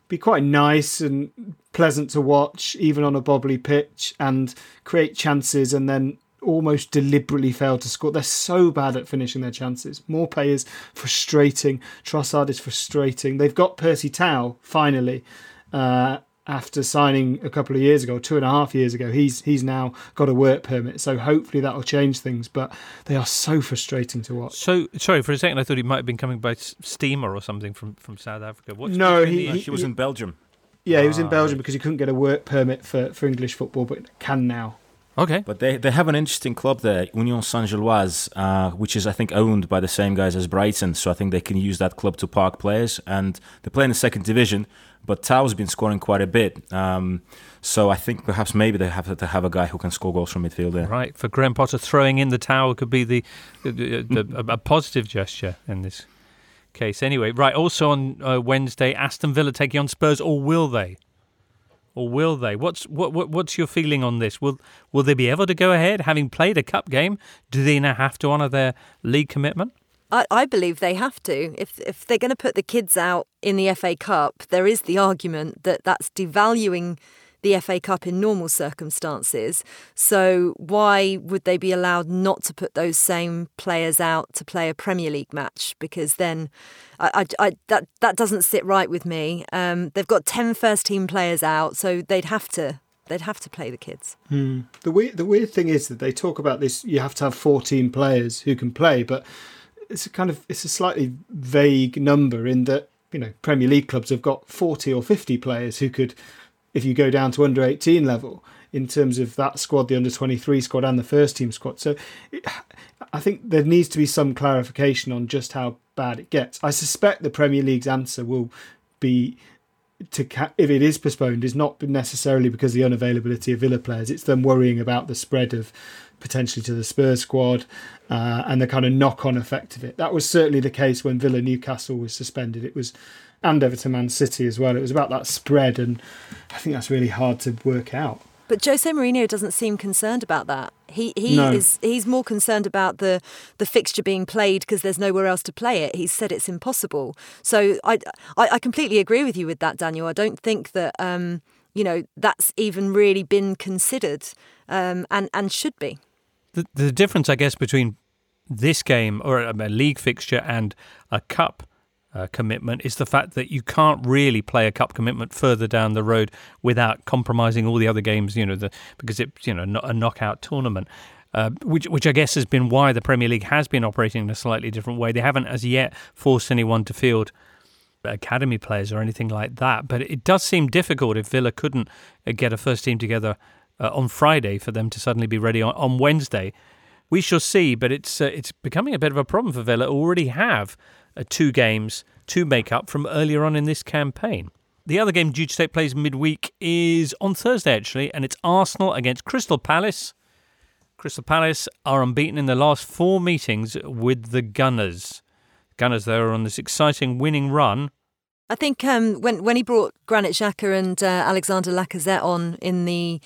be quite nice and pleasant to watch, even on a bobbly pitch, and create chances and then almost deliberately fail to score. They're so bad at finishing their chances. More players frustrating. Trossard is frustrating. They've got Percy Tau finally. Uh, after signing a couple of years ago, two and a half years ago, he's he's now got a work permit. So hopefully that will change things. But they are so frustrating to watch. So, sorry, for a second I thought he might have been coming by s- steamer or something from, from South Africa. What's No, he- he- He was in Belgium. Yeah, he was in Ah, Belgium because he couldn't get a work permit for, for English football, but can now. Okay. But they, they have an interesting club there, Union Saint-Gilloise, uh, which is, I think, owned by the same guys as Brighton. So I think they can use that club to park players. And they play in the second division, but Tau's been scoring quite a bit. Um, so I think perhaps maybe they have to have a guy who can score goals from midfield there. Right, for Graham Potter, throwing in the towel could be the, the, the a, a positive gesture in this case. Anyway, right. Also on uh, Wednesday, Aston Villa taking on Spurs, or will they? Or will they? What's what, what what's your feeling on this? Will will they be able to go ahead, having played a cup game? Do they now have to honour their league commitment? I, I believe they have to. If if they're going to put the kids out in the FA Cup, there is the argument that that's devaluing the FA Cup in normal circumstances. So why would they be allowed not to put those same players out to play a Premier League match? Because then, I, I, I- that that doesn't sit right with me. Um, they've got 10 first team players out, so they'd have to they'd have to play the kids. Hmm. The weird, the weird thing is that they talk about this. You have to have fourteen players who can play, but it's a kind of it's a slightly vague number in that you know Premier League clubs have got forty or fifty players who could, if you go down to under eighteen level, in terms of that squad, the under twenty three squad and the first team squad. So, I think there needs to be some clarification on just how bad it gets. I suspect the Premier League's answer will be to ca- if it is postponed is not necessarily because of the unavailability of Villa players. It's them worrying about the spread of potentially to the Spurs squad uh, and the kind of knock-on effect of it. That was certainly the case when Villa Newcastle was suspended. It was and Everton Man City as well. It was about that spread, and I think that's really hard to work out. But Jose Mourinho doesn't seem concerned about that. He he No. is he's more concerned about the the fixture being played because there's nowhere else to play it. He's said it's impossible. So I, I I completely agree with you with that, Daniel. I don't think that um you know that's even really been considered um and and should be. The, the difference, I guess, between this game or a, a league fixture and a cup uh, commitment is the fact that you can't really play a cup commitment further down the road without compromising all the other games. You know, the, because it's you know no- a knockout tournament. Uh, which, which I guess has been why the Premier League has been operating in a slightly different way. They haven't as yet forced anyone to field academy players or anything like that. But it does seem difficult if Villa couldn't uh, get a first team together uh, on Friday for them to suddenly be ready on, on Wednesday. We shall see, but it's uh, it's becoming a bit of a problem for Villa. Already have Uh, two games to make up from earlier on in this campaign. the other game due to take place midweek is on Thursday, actually, and it's Arsenal against Crystal Palace. Crystal Palace are unbeaten in their last four meetings with the Gunners. Gunners, they are on this exciting winning run. I think um, when when he brought Granit Xhaka and uh, Alexander Lacazette on in the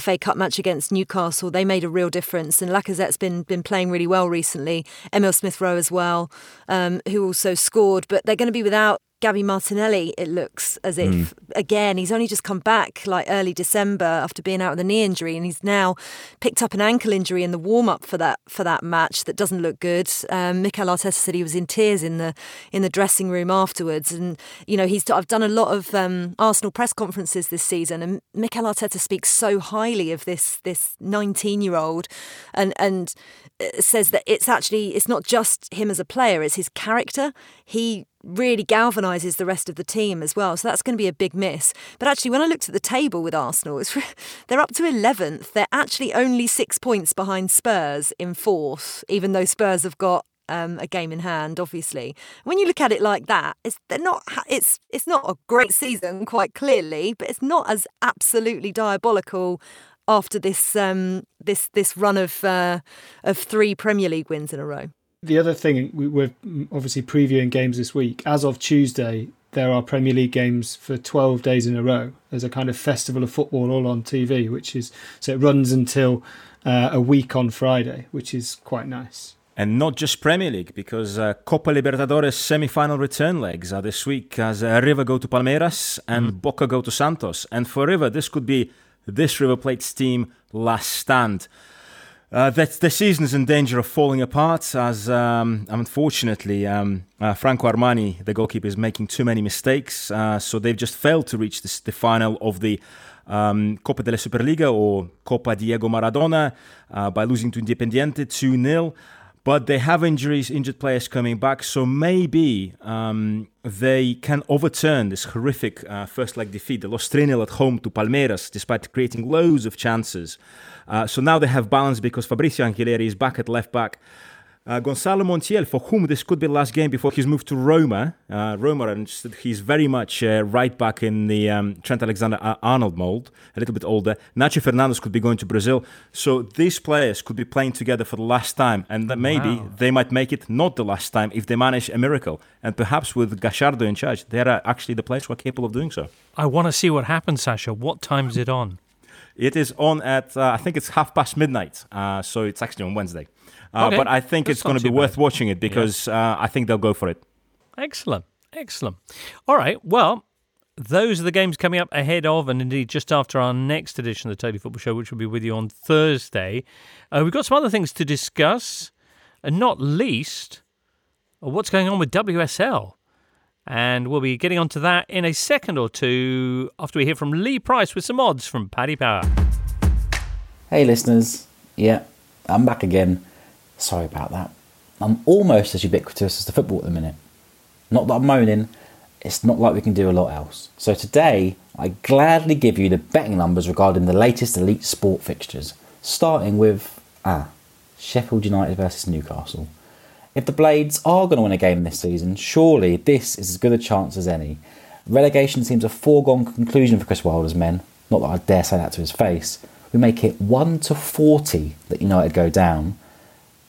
FA Cup match against Newcastle, they made a real difference. And Lacazette's been been playing really well recently. Emil Smith Rowe as well, um, who also scored. But they're going to be without Gabby Martinelli, it looks as if, mm. again, he's only just come back like early December after being out with a knee injury, and he's now picked up an ankle injury in the warm up for that for that match that doesn't look good. Um, Mikel Arteta said he was in tears in the in the dressing room afterwards, and you know he's I've done a lot of um, Arsenal press conferences this season, and Mikel Arteta speaks so highly of this this 19 year old, and and uh, says that it's actually it's not just him as a player, it's his character. He really galvanises the rest of the team as well. So that's going to be a big miss. But actually, when I looked at the table with Arsenal, [LAUGHS] they're up to 11th. They're actually only six points behind Spurs in fourth, even though Spurs have got um, a game in hand, obviously. When you look at it like that, it's they're not. It's it's not a great season, quite clearly, but it's not as absolutely diabolical after this um, this this run of uh, of three Premier League wins in a row the other thing we're obviously previewing games this week. As of Tuesday, there are Premier League games for 12 days in a row. There's a kind of festival of football all on TV, which is so it runs until uh, a week on Friday, which is quite nice. And not just Premier League, because uh, Copa Libertadores semi-final return legs are this week as uh, River go to Palmeiras and mm. Boca go to Santos. And for River, this could be this River Plate's team last stand. Uh, that the season is in danger of falling apart as um, unfortunately um, uh, Franco Armani, the goalkeeper, is making too many mistakes. Uh, so they've just failed to reach this, the final of the um, Copa della Superliga or Copa Diego Maradona uh, by losing to Independiente 2 0. But they have injuries, injured players coming back, so maybe um, they can overturn this horrific uh, first leg defeat. They lost 3 0 at home to Palmeiras despite creating loads of chances. Uh, so now they have balance because Fabrizio Angileri is back at left back. Uh, Gonzalo Montiel, for whom this could be the last game before he's moved to Roma. Uh, Roma, and he's very much uh, right back in the um, Trent Alexander Arnold mold, a little bit older. Nacho Fernandez could be going to Brazil. So these players could be playing together for the last time, and that maybe wow. they might make it not the last time if they manage a miracle. And perhaps with Gallardo in charge, they are actually the players who are capable of doing so. I want to see what happens, Sasha. What time is it on? It is on at, uh, I think it's half past midnight. Uh, so it's actually on Wednesday. Uh, okay. But I think That's it's going to be bad. worth watching it because uh, I think they'll go for it. Excellent. Excellent. All right. Well, those are the games coming up ahead of and indeed just after our next edition of the Totally Football Show, which will be with you on Thursday. Uh, we've got some other things to discuss, and not least what's going on with WSL. And we'll be getting onto that in a second or two after we hear from Lee Price with some odds from Paddy Power. Hey, listeners. Yeah, I'm back again. Sorry about that. I'm almost as ubiquitous as the football at the minute. Not that I'm moaning, it's not like we can do a lot else. So today, I gladly give you the betting numbers regarding the latest elite sport fixtures, starting with ah, Sheffield United versus Newcastle. If the Blades are going to win a game this season, surely this is as good a chance as any. Relegation seems a foregone conclusion for Chris Wilder's men. Not that I dare say that to his face. We make it 1 to 40 that United go down.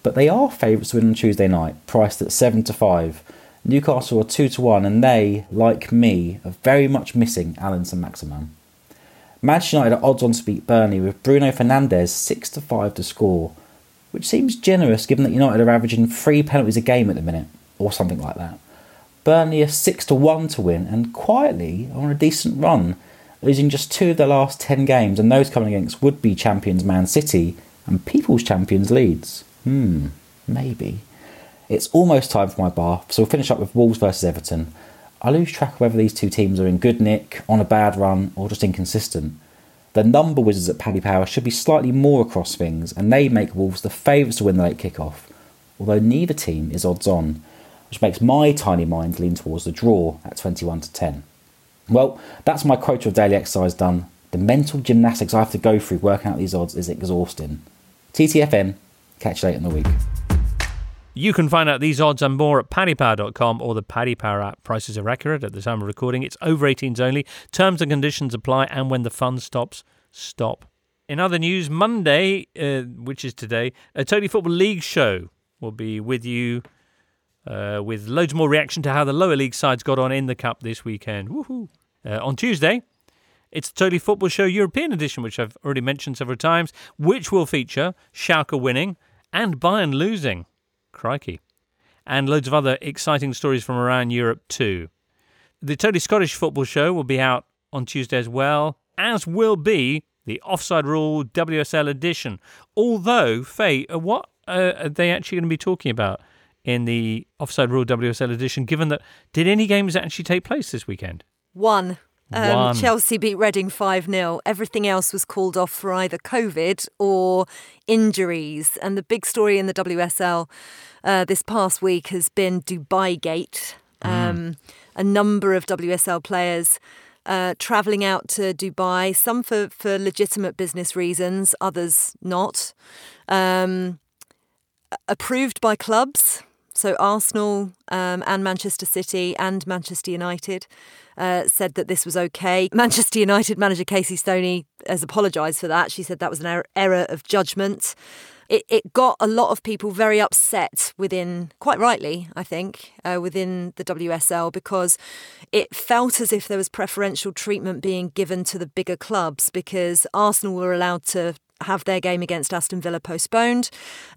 But they are favourites to win on Tuesday night, priced at 7 to 5. Newcastle are 2 to 1, and they, like me, are very much missing Allan Saint-Maximin. Manchester United are odds on to beat Burnley with Bruno Fernandes 6 to 5 to score which seems generous given that United are averaging three penalties a game at the minute, or something like that. Burnley are 6 to 1 to win and quietly on a decent run, losing just two of their last 10 games, and those coming against would be champions Man City and People's Champions Leeds. Hmm, maybe. It's almost time for my bath, so we'll finish up with Wolves versus Everton. I lose track of whether these two teams are in good nick, on a bad run, or just inconsistent. The number wizards at Paddy Power should be slightly more across things, and they make Wolves the favourites to win the late kick-off, although neither team is odds on, which makes my tiny mind lean towards the draw at 21 to 10. Well, that's my quota of daily exercise done. The mental gymnastics I have to go through working out these odds is exhausting. TTFN, catch you later in the week. You can find out these odds and more at paddypower.com or the Paddy Power app. Prices are accurate at the time of recording. It's over 18s only. Terms and conditions apply, and when the fun stops, stop. In other news, Monday, uh, which is today, a Totally Football League show will be with you uh, with loads more reaction to how the lower league sides got on in the Cup this weekend. Woohoo! Uh, on Tuesday, it's the Totally Football Show European edition, which I've already mentioned several times, which will feature Schalke winning and Bayern losing. Crikey. And loads of other exciting stories from around Europe too. The Totally Scottish Football Show will be out on Tuesday as well, as will be the Offside Rule WSL edition. Although, Faye, uh, what uh, are they actually going to be talking about in the Offside Rule WSL edition, given that did any games actually take place this weekend? One. Um, Chelsea beat Reading 5 0. Everything else was called off for either COVID or injuries. And the big story in the WSL uh, this past week has been Dubai Gate. Um, A number of WSL players uh, travelling out to Dubai, some for, for legitimate business reasons, others not. Um, approved by clubs. So Arsenal um, and Manchester City and Manchester United uh, said that this was okay. [LAUGHS] Manchester United manager Casey Stoney has apologised for that. She said that was an er- error of judgment. It, it got a lot of people very upset within, quite rightly, I think, uh, within the WSL because it felt as if there was preferential treatment being given to the bigger clubs because Arsenal were allowed to have their game against Aston Villa postponed.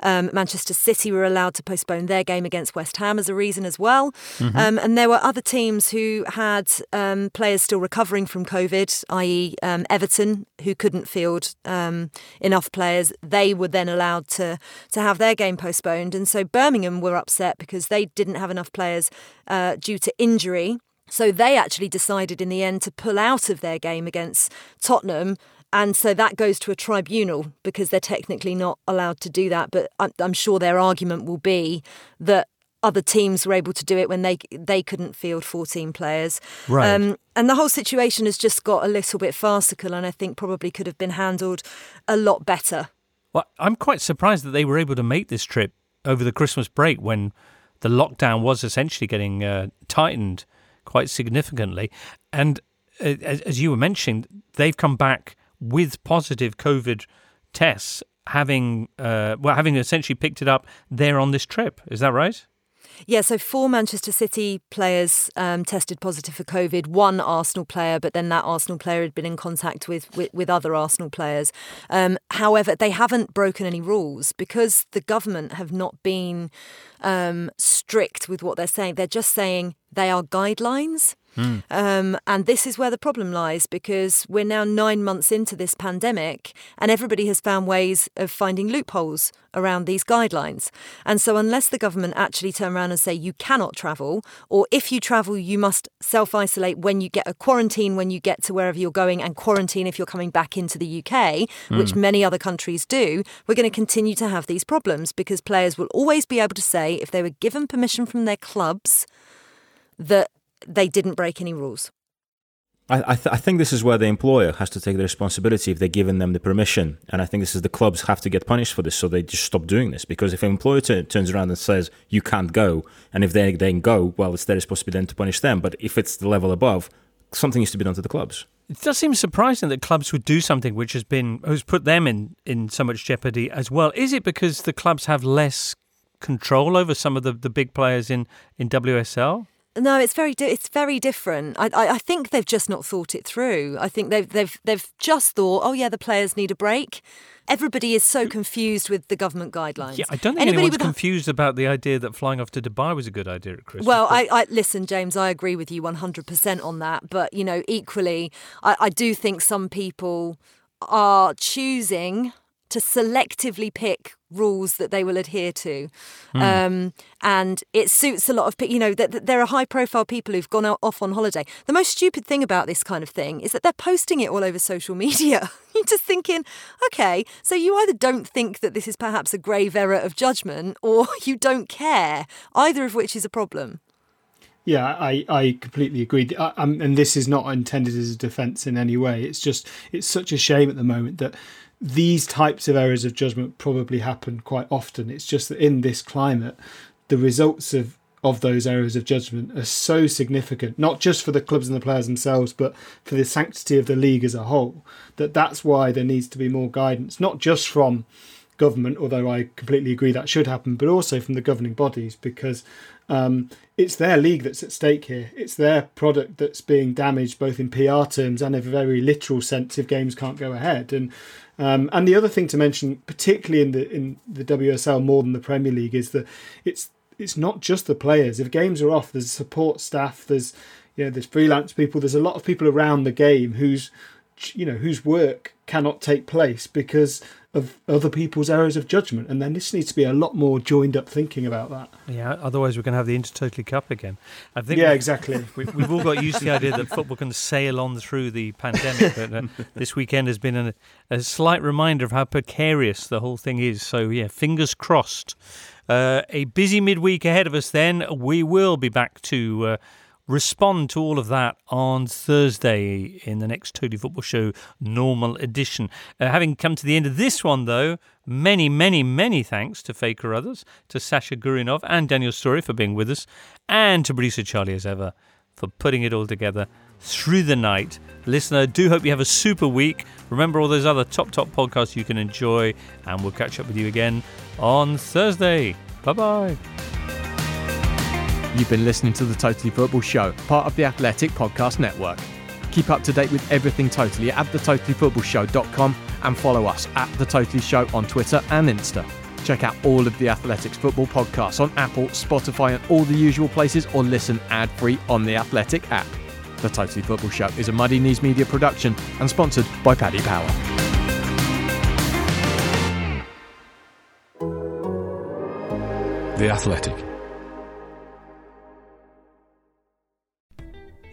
Um, Manchester City were allowed to postpone their game against West Ham as a reason as well. Mhm. Um, and there were other teams who had um, players still recovering from COVID, i.e., um, Everton, who couldn't field um, enough players. They were then allowed to to have their game postponed, and so Birmingham were upset because they didn't have enough players uh, due to injury. So they actually decided in the end to pull out of their game against Tottenham. And so that goes to a tribunal because they're technically not allowed to do that. But I'm, I'm sure their argument will be that other teams were able to do it when they they couldn't field 14 players. Right. Um, and the whole situation has just got a little bit farcical, and I think probably could have been handled a lot better. Well, I'm quite surprised that they were able to make this trip over the Christmas break when the lockdown was essentially getting uh, tightened quite significantly. And uh, as, as you were mentioning, they've come back with positive COVID tests, having uh, well, having essentially picked it up there on this trip. Is that right? Yeah, so four Manchester City players um, tested positive for COVID. One Arsenal player, but then that Arsenal player had been in contact with with, with other Arsenal players. Um, however, they haven't broken any rules because the government have not been um, strict with what they're saying. They're just saying they are guidelines. Um, and this is where the problem lies because we're now nine months into this pandemic and everybody has found ways of finding loopholes around these guidelines. And so, unless the government actually turn around and say you cannot travel, or if you travel, you must self isolate when you get a quarantine when you get to wherever you're going, and quarantine if you're coming back into the UK, which Mm. many other countries do, we're going to continue to have these problems because players will always be able to say, if they were given permission from their clubs, that they didn't break any rules. I, I, th- I think this is where the employer has to take the responsibility if they're giving them the permission. And I think this is the clubs have to get punished for this, so they just stop doing this. Because if an employer t- turns around and says, you can't go, and if they then go, well, it's their responsibility then to punish them. But if it's the level above, something needs to be done to the clubs. It does seem surprising that clubs would do something which has been has put them in, in so much jeopardy as well. Is it because the clubs have less control over some of the, the big players in, in WSL? No, it's very di- it's very different. I, I I think they've just not thought it through. I think they've they've they've just thought, oh yeah, the players need a break. Everybody is so confused with the government guidelines. Yeah, I don't think Anybody anyone's with confused about the idea that flying off to Dubai was a good idea at Christmas. Well, I, I listen, James. I agree with you one hundred percent on that. But you know, equally, I, I do think some people are choosing to selectively pick rules that they will adhere to, Hmm. um, and it suits a lot of people. You know, that that there are high-profile people who've gone out, off on holiday. The most stupid thing about this kind of thing is that they're posting it all over social media. [LAUGHS] You're just thinking, okay, so you either don't think that this is perhaps a grave error of judgment, or [LAUGHS] you don't care. Either of which is a problem. Yeah, I, I completely agree. I, and this is not intended as a defence in any way. It's just it's such a shame at the moment that these types of errors of judgment probably happen quite often. It's just that in this climate, the results of of those errors of judgment are so significant, not just for the clubs and the players themselves, but for the sanctity of the league as a whole, that that's why there needs to be more guidance, not just from government, although I completely agree that should happen, but also from the governing bodies because um, it's their league that's at stake here. It's their product that's being damaged, both in PR terms and in a very literal sense, if games can't go ahead. And um, and the other thing to mention, particularly in the in the WSL more than the Premier League, is that it's it's not just the players. If games are off, there's support staff, there's you know there's freelance people, there's a lot of people around the game whose you know whose work cannot take place because of other people's errors of judgment. And then this needs to be a lot more joined up thinking about that. Yeah, otherwise we're going to have the Intertotally Cup again. I think. Yeah, exactly. [LAUGHS] We, have all got used to the idea that football can sail on through the pandemic, but uh, [LAUGHS] this weekend has been a, a slight reminder of how precarious the whole thing is. So yeah, fingers crossed. Uh, a busy midweek ahead of us. Then we will be back to. Uh, respond to all of that on Thursday in the next Totally Football Show normal edition. Uh, having come to the end of this one, though, many, many, many thanks to Faye Carruthers, to Sasha Goryunov and Daniel Storey for being with us, and to producer Charlie as ever for putting it all together through the night. Listener, do hope you have a super week. Remember all those other top, top podcasts you can enjoy, and we'll catch up with you again on Thursday. Bye bye. You've been listening to the Totally Football Show, part of the Athletic Podcast Network. Keep up to date with everything Totally at thetotallyfootballshow.com and follow us at The Totally Show on Twitter and Insta. Check out all of the Athletics football podcasts on Apple, Spotify, and all the usual places, or listen ad free on the Athletic app. The Totally Football Show is a Muddy Knees Media production and sponsored by Paddy Power. The Athletic.